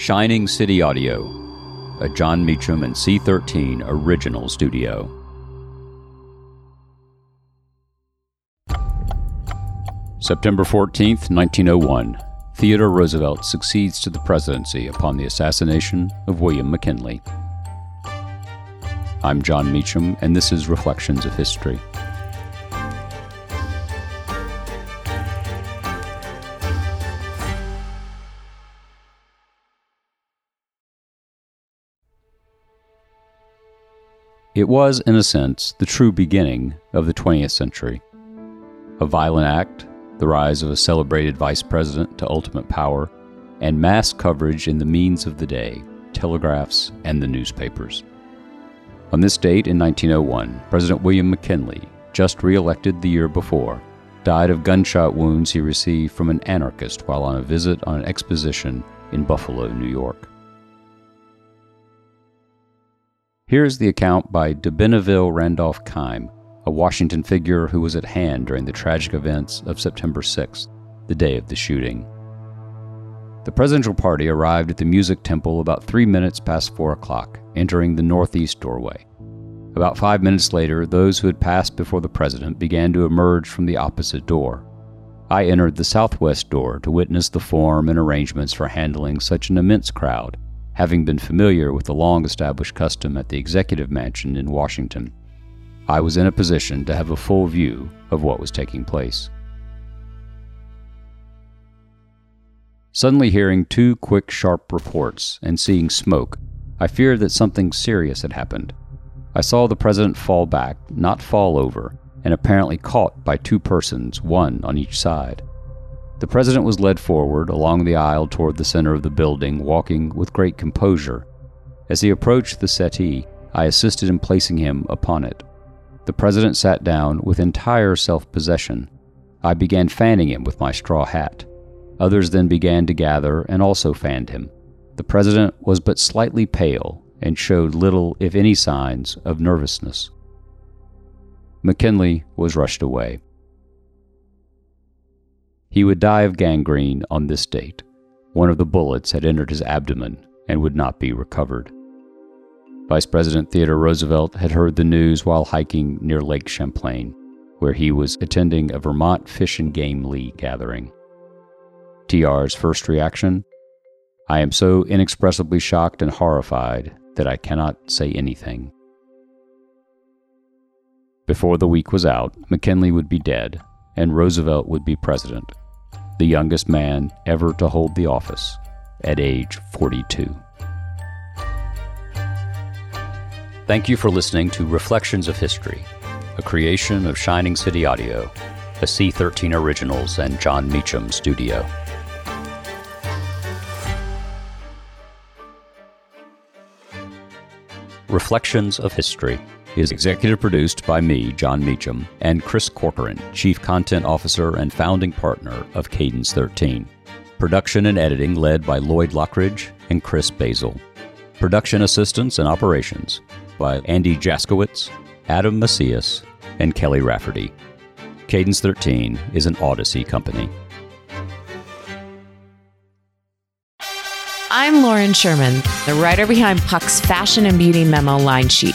Shining City Audio, a Jon Meacham and C13 original studio. September 14th, 1901. Theodore Roosevelt succeeds to the presidency upon the assassination of William McKinley. I'm Jon Meacham, and this is Reflections of History. It was, in a sense, the true beginning of the 20th century. A violent act, the rise of a celebrated vice president to ultimate power, and mass coverage in the means of the day, telegraphs, and the newspapers. On this date in 1901, President William McKinley, just re elected the year before, died of gunshot wounds he received from an anarchist while on a visit on an exposition in Buffalo, New York. Here is the account by de Benneville Randolph Keim, a Washington figure who was at hand during the tragic events of September 6th, the day of the shooting. The presidential party arrived at the Music Temple about three minutes past four o'clock, entering the northeast doorway. About five minutes later, those who had passed before the president began to emerge from the opposite door. I entered the southwest door to witness the form and arrangements for handling such an immense crowd having been familiar with the long established custom at the Executive Mansion in Washington. I was in a position to have a full view of what was taking place. Suddenly hearing two quick, sharp reports and seeing smoke, I feared that something serious had happened. I saw the president fall back, not fall over, and apparently caught by two persons, one on each side. The president was led forward along the aisle toward the center of the building, walking with great composure. As he approached the settee, I assisted in placing him upon it. The president sat down with entire self possession. I began fanning him with my straw hat. Others then began to gather and also fanned him. The president was but slightly pale and showed little, if any, signs of nervousness. McKinley was rushed away. He would die of gangrene on this date. One of the bullets had entered his abdomen and would not be recovered. Vice President Theodore Roosevelt had heard the news while hiking near Lake Champlain, where he was attending a Vermont Fish and Game League gathering. TR's first reaction I am so inexpressibly shocked and horrified that I cannot say anything. Before the week was out, McKinley would be dead, and Roosevelt would be president the youngest man ever to hold the office at age 42. Thank you for listening to Reflections of History, a creation of Shining City Audio, a C13 Originals and Jon Meacham studio. Reflections of History is executive produced by me, Jon Meacham, and Chris Corcoran, Chief Content Officer and founding partner of Cadence 13. Production and editing led by Lloyd Lockridge and Chris Basil. Production assistance and operations by Andy Jaskowitz, Adam Macias, and Kelly Rafferty. Cadence 13 is an Odyssey company. I'm Lauren Sherman, the writer behind Puck's Fashion and Beauty Memo line sheet